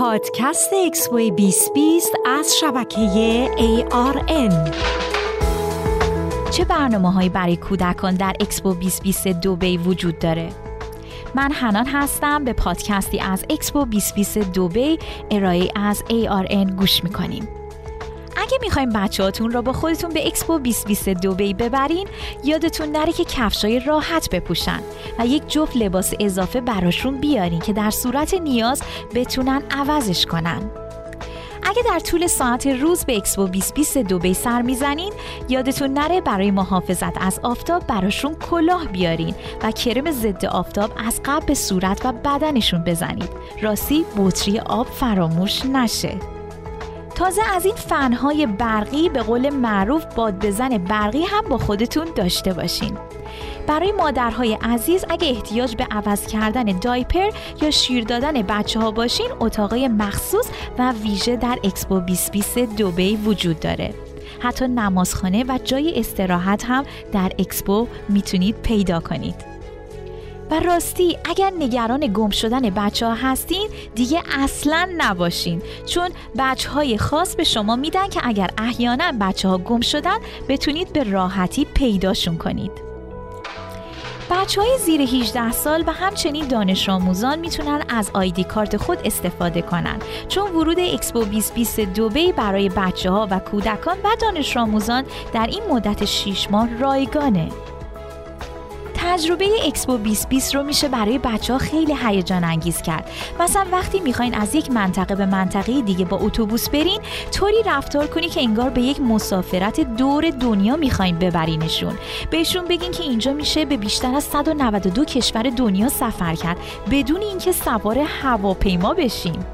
پادکست اکسپو 2020 از شبکه ARN چه برنامه هایی برای کودکان در اکسپو 2020 دوبی وجود داره؟ من حنان هستم به پادکستی از اکسپو 2020 دوبی ارائه از ARN گوش می‌کنیم اگه می‌خوایم بچه هاتون را با خودتون به اکسپو 2020 دوبی ببرین یادتون نره که کفشای راحت بپوشن و یک جفت لباس اضافه براشون بیارین که در صورت نیاز بتونن عوضش کنن. اگه در طول ساعت روز به اکسپو 2020 دوبی سر می‌زنین یادتون نره برای محافظت از آفتاب براشون کلاه بیارین و کرم ضد آفتاب از قبل صورت و بدنشون بزنید. راستی بطری آب فراموش نشه. تازه از این فنهای برقی به قول معروف باد بزن برقی هم با خودتون داشته باشین. برای مادرهای عزیز اگه احتیاج به عوض کردن diaper یا شیر دادن بچه ها باشین اتاقای مخصوص و ویژه در اکسپو 2020 دوبی وجود داره. حتی نمازخانه و جای استراحت هم در اکسپو می‌تونید پیدا کنید. و راستی اگر نگران گم شدن بچه ها هستین دیگه اصلا نباشین. چون بچه های خاص به شما میدن که اگر احیانا بچه ها گم شدن بتونید به راحتی پیداشون کنید. بچه های زیر 18 سال و همچنین دانش آموزان می‌تونن از ID card خود استفاده کنن. چون ورود اکسپو 2020 دوبی برای بچه ها و کودکان و دانش آموزان در این مدت 6 ماه رایگانه. تجربه اکسپو 2020 رو میشه برای بچه ها خیلی هیجان انگیز کرد. مثلا وقتی می‌خواین از یک منطقه به منطقه دیگه با اتوبوس برین طوری رفتار کنی که انگار به یک مسافرت دور دنیا می‌خواین ببرینشون. بهشون بگین که اینجا میشه به بیشتر از 192 کشور دنیا سفر کرد بدون اینکه سوار هواپیما بشین.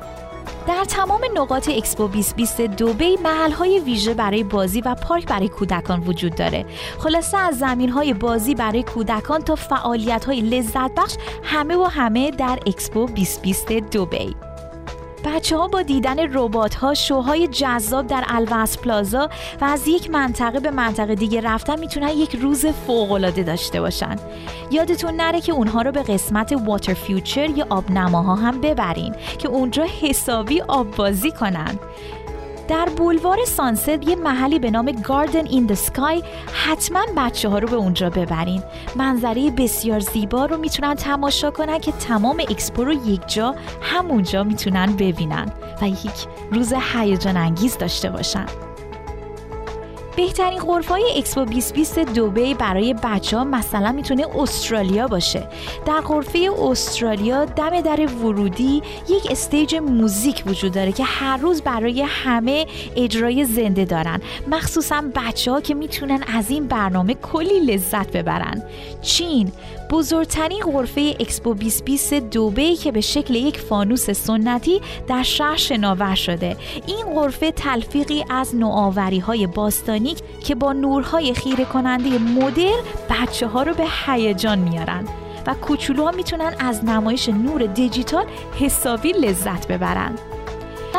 در تمام نقاط اکسپو 2020 دوبی محل های ویژه برای بازی و پارک برای کودکان وجود داره. خلاصه از زمین های بازی برای کودکان تا فعالیت های لذت بخش همه و همه در اکسپو 2020 دوبی. بچه ها با دیدن ربات ها شوهای جذاب در الوصل پلازا و از یک منطقه به منطقه دیگه رفتن می‌تونن یک روز فوق العاده داشته باشن. یادتون نره که اونها رو به قسمت Water Feature یا آب نماها هم ببرین که اونجا حسابی آب بازی کنن. در بولوار Sunset یه محلی به نام Garden in the Sky حتما بچه ها رو به اونجا ببرین. منظره بسیار زیبا رو می‌تونن تماشا کنن که تمام اکسپو رو یک جا همونجا می‌تونن ببینن و یک روز هیجان انگیز داشته باشن. بهترین های اکسپو 2020 دوبی برای بچه ها مثلا می‌تونه استرالیا باشه. در غرفه استرالیا دم در ورودی یک stage موزیک وجود داره که هر روز برای همه اجرای زنده دارن. مخصوصا بچه ها که می‌تونن از این برنامه کلی لذت ببرن. چین بزرگترین غرفه اکسپو 2020 دوبی که به شکل یک فانوس سنتی در شهر شناور شده. این غرفه تلفیقی از نوآوری های باستانی که با نورهای خیره کننده مدر بچه ها رو به هیجان میارن و کوچولوها می‌تونن از نمایش نور دیجیتال حسابی لذت ببرن.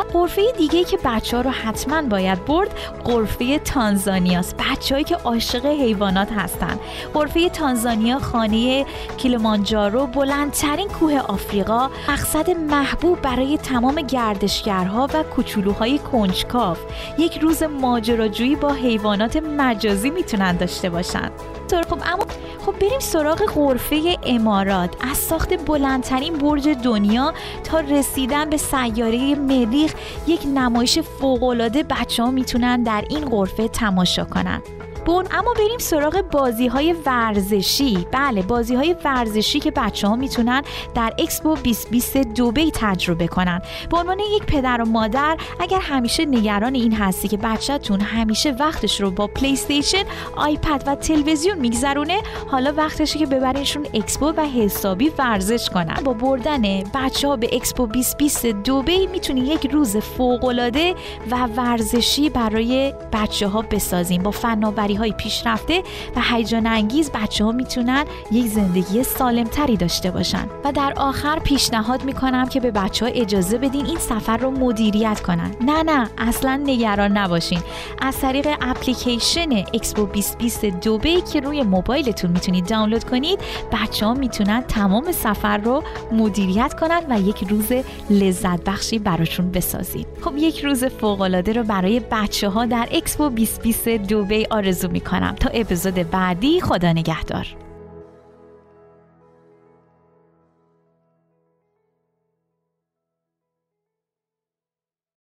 قرفه دیگه که بچه ها رو حتما باید برد قرفه تانزانیاست. بچههایی که عاشق حیوانات هستن. قرفه تانزانیا خانه کلیمانجارو بلندترین کوه آفریقا مقصد محبوب برای تمام گردشگرها و کوچولوهای کنجکاف یک روز ماجراجویی با حیوانات مجازی می‌تونن داشته باشن. خب اما خب بریم سراغ غرفه امارات. از ساخت بلندترین برج دنیا تا رسیدن به سیاره مریخ یک نمایش فوقالعاده بچه ها می‌تونن در این غرفه تماشا کنن. اما بریم سراغ بازی های ورزشی. بله بازی های ورزشی که بچه ها می‌تونن در اکسپو 2020 دوبی تجربه کنن. به عنوان یک پدر و مادر اگر همیشه نگران این هستی که بچهتون همیشه وقتش رو با PlayStation iPad و تلویزیون میگذرونه حالا وقتشه که ببرینشون اکسپو و حسابی ورزش کنن. با بردن بچه ها به اکسپو 2020 دوبی می‌تونی یک روز فوق العاده و ورزشی برای بچه ها بسازیم. با فناوری های پیشرفته و هیجان انگیز بچه ها می‌تونن یک زندگی سالم تری داشته باشن. و در آخر پیشنهاد می‌کنم که به بچه ها اجازه بدین این سفر رو مدیریت کنن. نه نه اصلا نگران نباشین. از طریق اپلیکیشن اکسپو 2020 دوبه که روی موبایلتون می‌تونید دانلود کنید بچه ها می‌تونن تمام سفر رو مدیریت کنن و یک روز لذت بخشی براشون بسازید خب یک روز فوق العاده رو برای بچه ها در اکسپو 2020 دوبی آرزو می‌کنم. تا اپیزود بعدی خدا نگهدار.